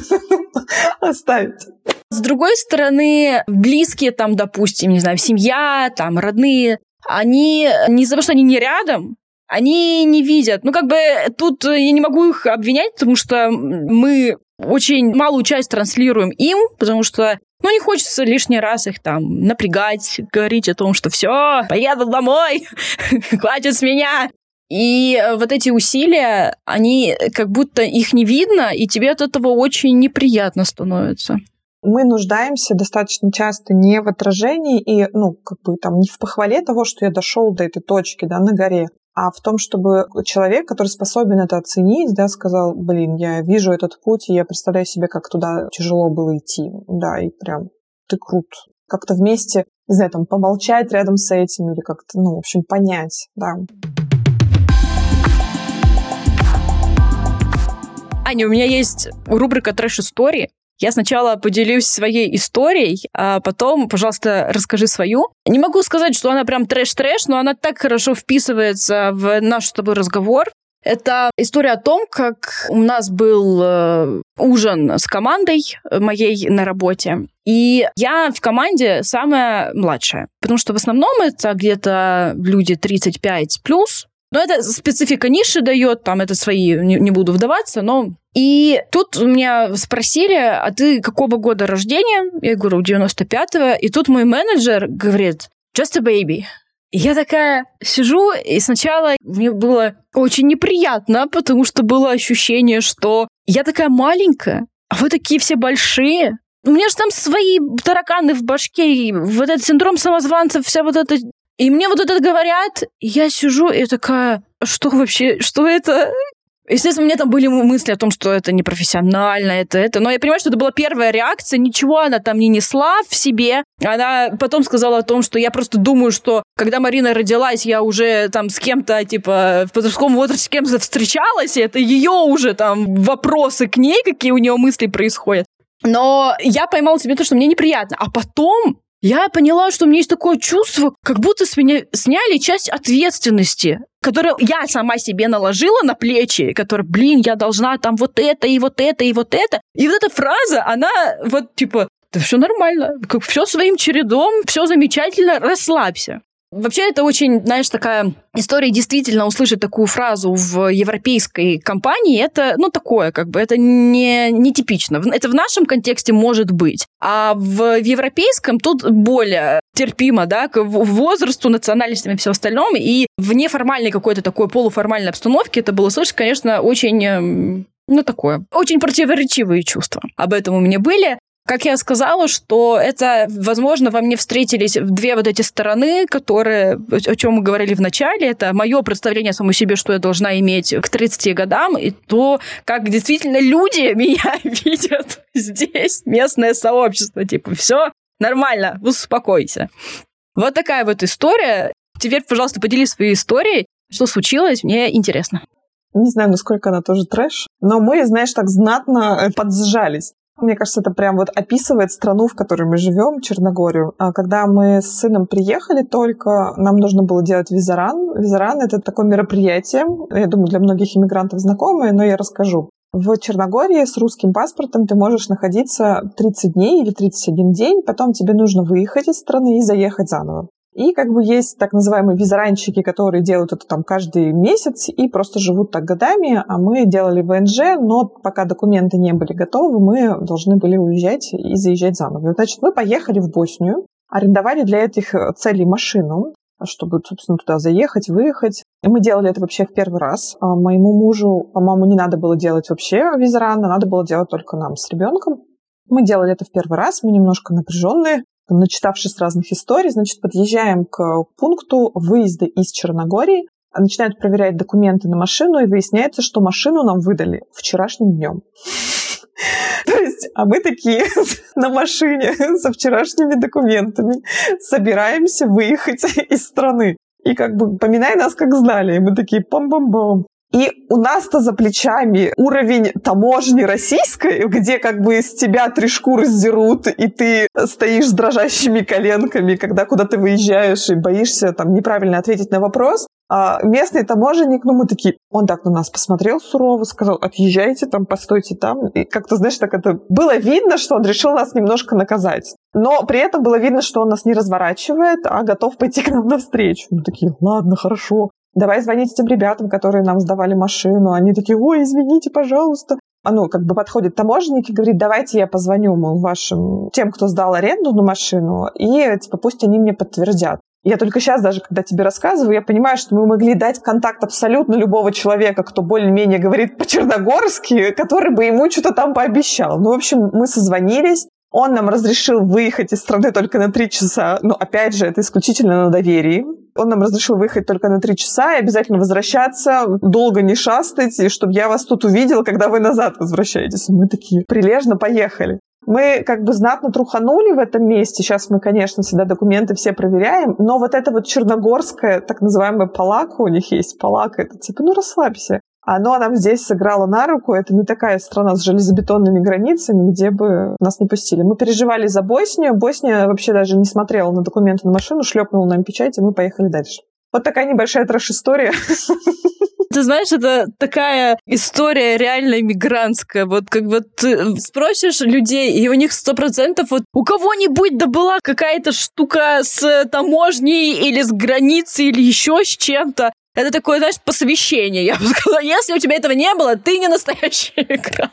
оставить. С другой стороны, близкие там, допустим, не знаю, семья, там, родные, они не за то, что они не рядом, они не видят. Ну, как бы тут я не могу их обвинять, потому что мы очень малую часть транслируем им, потому что ну, не хочется лишний раз их там напрягать, говорить о том, что все, поеду домой, хватит с меня. И вот эти усилия, они как будто их не видно, и тебе от этого очень неприятно становится мы нуждаемся достаточно часто не в отражении и, ну, как бы там, не в похвале того, что я дошел до этой точки, да, на горе, а в том, чтобы человек, который способен это оценить, да, сказал, блин, я вижу этот путь, и я представляю себе, как туда тяжело было идти, да, и прям ты крут. Как-то вместе, не знаю, там, помолчать рядом с этим или как-то, ну, в общем, понять, да. Аня, у меня есть рубрика «Трэш-истории», я сначала поделюсь своей историей, а потом, пожалуйста, расскажи свою. Не могу сказать, что она прям трэш-трэш, но она так хорошо вписывается в наш с тобой разговор. Это история о том, как у нас был э, ужин с командой моей на работе. И я в команде самая младшая, потому что в основном это где-то люди 35 плюс, но это специфика ниши дает, там это свои, не, не буду вдаваться, но... И тут меня спросили, а ты какого года рождения? Я говорю, 95-го. И тут мой менеджер говорит, just a baby. Я такая сижу, и сначала мне было очень неприятно, потому что было ощущение, что я такая маленькая, а вы такие все большие. У меня же там свои тараканы в башке, и вот этот синдром самозванца, вся вот эта и мне вот это говорят, я сижу и такая, что вообще, что это? Естественно, у меня там были мысли о том, что это непрофессионально, это, это. Но я понимаю, что это была первая реакция, ничего она там не несла в себе. Она потом сказала о том, что я просто думаю, что когда Марина родилась, я уже там с кем-то, типа, в подростковом возрасте с кем-то встречалась, и это ее уже там вопросы к ней, какие у нее мысли происходят. Но я поймала себе то, что мне неприятно. А потом я поняла, что у меня есть такое чувство, как будто с меня сняли часть ответственности, которую я сама себе наложила на плечи, которая, блин, я должна там вот это и вот это и вот это. И вот эта фраза, она вот типа, да все нормально, как все своим чередом, все замечательно, расслабься. Вообще, это очень, знаешь, такая история действительно услышать такую фразу в европейской компании, это, ну, такое, как бы, это не, не типично. Это в нашем контексте может быть. А в, в европейском тут более терпимо, да, к возрасту, национальностям и все остальном. И в неформальной какой-то такой полуформальной обстановке это было слышать, конечно, очень эм, ну, такое. Очень противоречивые чувства об этом у меня были. Как я сказала, что это, возможно, во мне встретились две вот эти стороны, которые, о чем мы говорили в начале, это мое представление о самой себе, что я должна иметь к 30 годам, и то, как действительно люди меня видят здесь, местное сообщество. Типа, все нормально, успокойся. Вот такая вот история. Теперь, пожалуйста, поделись своей историей. Что случилось? Мне интересно. Не знаю, насколько она тоже трэш, но мы, знаешь, так знатно э, подсжались. Мне кажется, это прям вот описывает страну, в которой мы живем, Черногорию. А когда мы с сыном приехали только, нам нужно было делать визаран. Визаран — это такое мероприятие, я думаю, для многих иммигрантов знакомое, но я расскажу. В Черногории с русским паспортом ты можешь находиться 30 дней или 31 день, потом тебе нужно выехать из страны и заехать заново. И как бы есть так называемые визаранщики, которые делают это там каждый месяц и просто живут так годами, а мы делали ВНЖ, но пока документы не были готовы, мы должны были уезжать и заезжать заново. Значит, мы поехали в Боснию, арендовали для этих целей машину, чтобы, собственно, туда заехать, выехать. И мы делали это вообще в первый раз. А моему мужу, по-моему, не надо было делать вообще визаран, надо было делать только нам с ребенком. Мы делали это в первый раз, мы немножко напряженные, начитавшись разных историй, значит, подъезжаем к пункту выезда из Черногории, начинают проверять документы на машину, и выясняется, что машину нам выдали вчерашним днем. То есть, а мы такие на машине со вчерашними документами собираемся выехать из страны. И как бы поминай нас, как знали. И мы такие пам-пам-пам. И у нас-то за плечами уровень таможни российской, где как бы из тебя три шкуры сдерут, и ты стоишь с дрожащими коленками, когда куда ты выезжаешь и боишься там неправильно ответить на вопрос. А местный таможенник, ну мы такие, он так на нас посмотрел сурово, сказал, отъезжайте там, постойте там. И как-то, знаешь, так это было видно, что он решил нас немножко наказать. Но при этом было видно, что он нас не разворачивает, а готов пойти к нам навстречу. Мы такие, ладно, хорошо давай звонить этим ребятам, которые нам сдавали машину. Они такие, ой, извините, пожалуйста. А ну, как бы подходит таможенник и говорит, давайте я позвоню, мол, вашим, тем, кто сдал аренду на машину, и, типа, пусть они мне подтвердят. Я только сейчас даже, когда тебе рассказываю, я понимаю, что мы могли дать контакт абсолютно любого человека, кто более-менее говорит по-черногорски, который бы ему что-то там пообещал. Ну, в общем, мы созвонились, он нам разрешил выехать из страны только на три часа. Но, опять же, это исключительно на доверии. Он нам разрешил выехать только на три часа и обязательно возвращаться, долго не шастать, и чтобы я вас тут увидела, когда вы назад возвращаетесь. Мы такие прилежно поехали. Мы как бы знатно труханули в этом месте. Сейчас мы, конечно, всегда документы все проверяем, но вот это вот черногорская, так называемая палака у них есть. Палака — это типа, ну расслабься оно нам здесь сыграло на руку. Это не такая страна с железобетонными границами, где бы нас не пустили. Мы переживали за Боснию. Босния вообще даже не смотрела на документы на машину, шлепнула нам печать, и мы поехали дальше. Вот такая небольшая трэш-история. Ты знаешь, это такая история реально иммигрантская. Вот как вот ты спросишь людей, и у них сто процентов вот у кого-нибудь да была какая-то штука с таможней или с границей или еще с чем-то. Это такое, знаешь, посвящение. Я бы сказала, если у тебя этого не было, ты не настоящий иммигрант.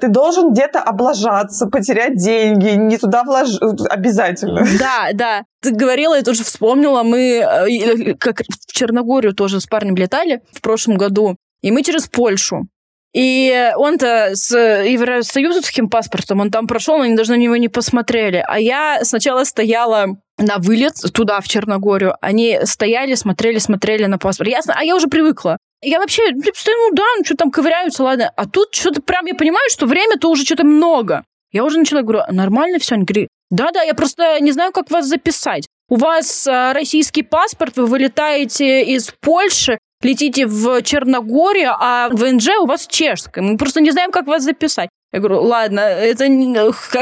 Ты должен где-то облажаться, потерять деньги, не туда вложить обязательно. Да, да. Ты говорила, я тоже вспомнила, мы э, как в Черногорию тоже с парнем летали в прошлом году, и мы через Польшу. И он-то с евросоюзовским паспортом, он там прошел, они даже на него не посмотрели. А я сначала стояла на вылет туда, в Черногорию. Они стояли, смотрели, смотрели на паспорт. Ясно? А я уже привыкла. Я вообще, ну да, ну что там ковыряются, ладно. А тут что-то прям я понимаю, что время-то уже что-то много. Я уже начала, говорю, нормально все? Они говорят, да-да, я просто не знаю, как вас записать. У вас э, российский паспорт, вы вылетаете из Польши, летите в Черногорию, а в НЖ у вас чешская. Мы просто не знаем, как вас записать. Я говорю, ладно, это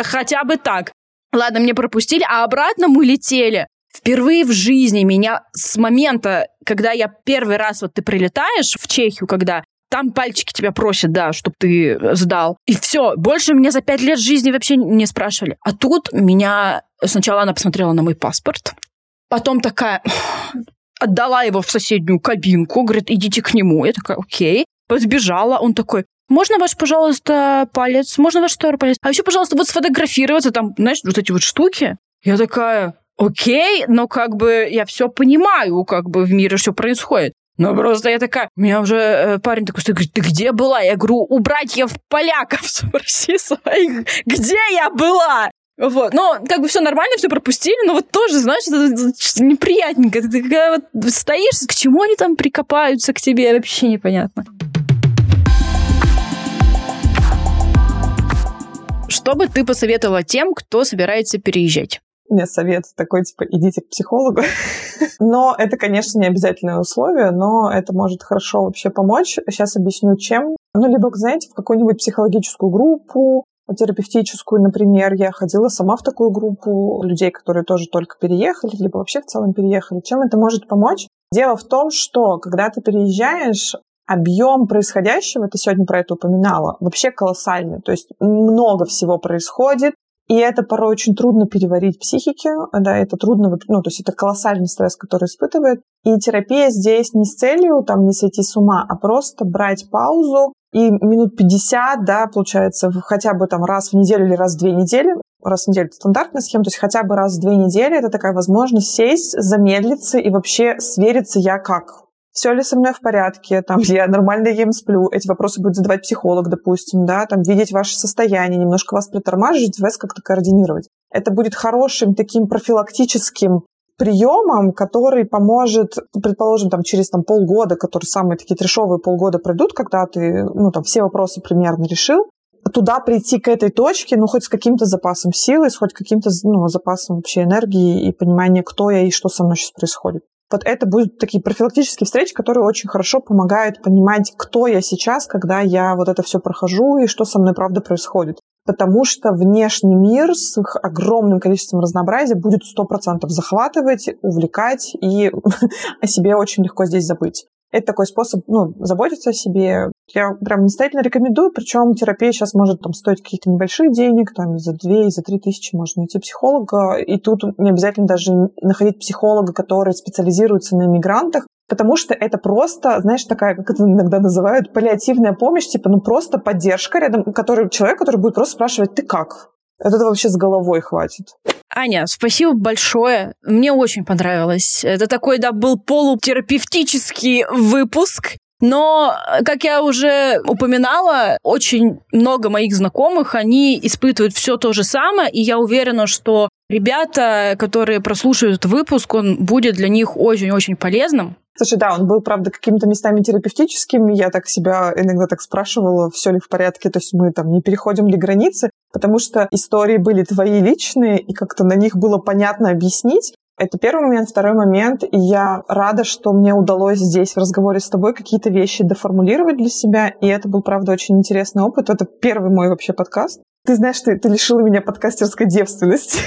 хотя бы так. Ладно, мне пропустили, а обратно мы летели. Впервые в жизни меня с момента, когда я первый раз, вот ты прилетаешь в Чехию, когда там пальчики тебя просят, да, чтобы ты сдал. И все, больше меня за пять лет жизни вообще не спрашивали. А тут меня... Сначала она посмотрела на мой паспорт, потом такая отдала его в соседнюю кабинку, говорит, идите к нему. Я такая, окей. Подбежала, он такой, можно ваш, пожалуйста, палец? Можно ваш второй палец? А еще, пожалуйста, вот сфотографироваться, там, знаешь, вот эти вот штуки. Я такая, окей, но как бы я все понимаю, как бы в мире все происходит. Но просто я такая, у меня уже э, парень такой стоит, говорит, ты где была? Я говорю, у братьев поляков спроси своих, где я была? Вот. Но как бы все нормально, все пропустили, но вот тоже, знаешь, это неприятненько. Ты такая вот стоишь, к чему они там прикопаются к тебе, вообще непонятно. Что бы ты посоветовала тем, кто собирается переезжать? мне совет такой, типа, идите к психологу. Но это, конечно, не обязательное условие, но это может хорошо вообще помочь. Сейчас объясню, чем. Ну, либо, знаете, в какую-нибудь психологическую группу, терапевтическую, например, я ходила сама в такую группу людей, которые тоже только переехали, либо вообще в целом переехали. Чем это может помочь? Дело в том, что когда ты переезжаешь, объем происходящего, ты сегодня про это упоминала, вообще колоссальный. То есть много всего происходит, и это порой очень трудно переварить психике, да, это трудно, ну, то есть это колоссальный стресс, который испытывает. И терапия здесь не с целью там не сойти с ума, а просто брать паузу и минут 50, да, получается, хотя бы там раз в неделю или раз в две недели, раз в неделю это стандартная схема, то есть хотя бы раз в две недели это такая возможность сесть, замедлиться и вообще свериться я как, все ли со мной в порядке, там, я нормально ем, сплю, эти вопросы будет задавать психолог, допустим, да, там, видеть ваше состояние, немножко вас притормаживать, вас как-то координировать. Это будет хорошим таким профилактическим приемом, который поможет, предположим, там, через там, полгода, которые самые такие трешовые полгода пройдут, когда ты ну, там, все вопросы примерно решил, туда прийти к этой точке, ну, хоть с каким-то запасом силы, с хоть каким-то ну, запасом вообще энергии и понимания, кто я и что со мной сейчас происходит. Вот это будут такие профилактические встречи, которые очень хорошо помогают понимать, кто я сейчас, когда я вот это все прохожу и что со мной правда происходит. Потому что внешний мир с их огромным количеством разнообразия будет сто процентов захватывать, увлекать и о себе очень легко здесь забыть. Это такой способ ну, заботиться о себе. Я прям настоятельно рекомендую, причем терапия сейчас может там, стоить каких-то небольших денег, там, за 2, за 3 тысячи можно найти психолога, и тут не обязательно даже находить психолога, который специализируется на иммигрантах, потому что это просто, знаешь, такая, как это иногда называют, паллиативная помощь, типа, ну, просто поддержка рядом, который, человек, который будет просто спрашивать, ты как? Это вообще с головой хватит. Аня, спасибо большое. Мне очень понравилось. Это такой, да, был полутерапевтический выпуск. Но, как я уже упоминала, очень много моих знакомых, они испытывают все то же самое, и я уверена, что ребята, которые прослушают этот выпуск, он будет для них очень-очень полезным. Слушай, да, он был, правда, какими-то местами терапевтическим. Я так себя иногда так спрашивала, все ли в порядке, то есть мы там не переходим ли границы, потому что истории были твои личные, и как-то на них было понятно объяснить. Это первый момент. Второй момент. И я рада, что мне удалось здесь в разговоре с тобой какие-то вещи доформулировать для себя. И это был, правда, очень интересный опыт. Это первый мой вообще подкаст. Ты знаешь, ты, ты лишила меня подкастерской девственности.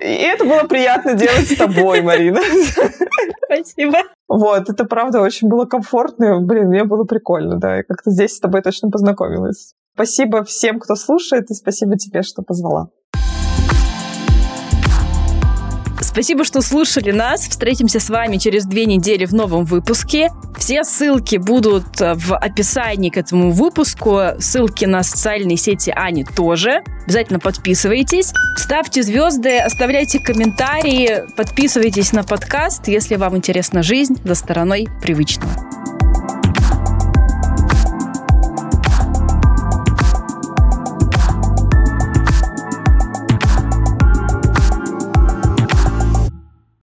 И это было приятно делать с тобой, Марина. Спасибо. Вот, это правда очень было комфортно. Блин, мне было прикольно, да. И как-то здесь с тобой точно познакомилась. Спасибо всем, кто слушает, и спасибо тебе, что позвала. Спасибо, что слушали нас. Встретимся с вами через две недели в новом выпуске. Все ссылки будут в описании к этому выпуску. Ссылки на социальные сети Ани тоже. Обязательно подписывайтесь. Ставьте звезды, оставляйте комментарии, подписывайтесь на подкаст, если вам интересна жизнь за стороной привычного.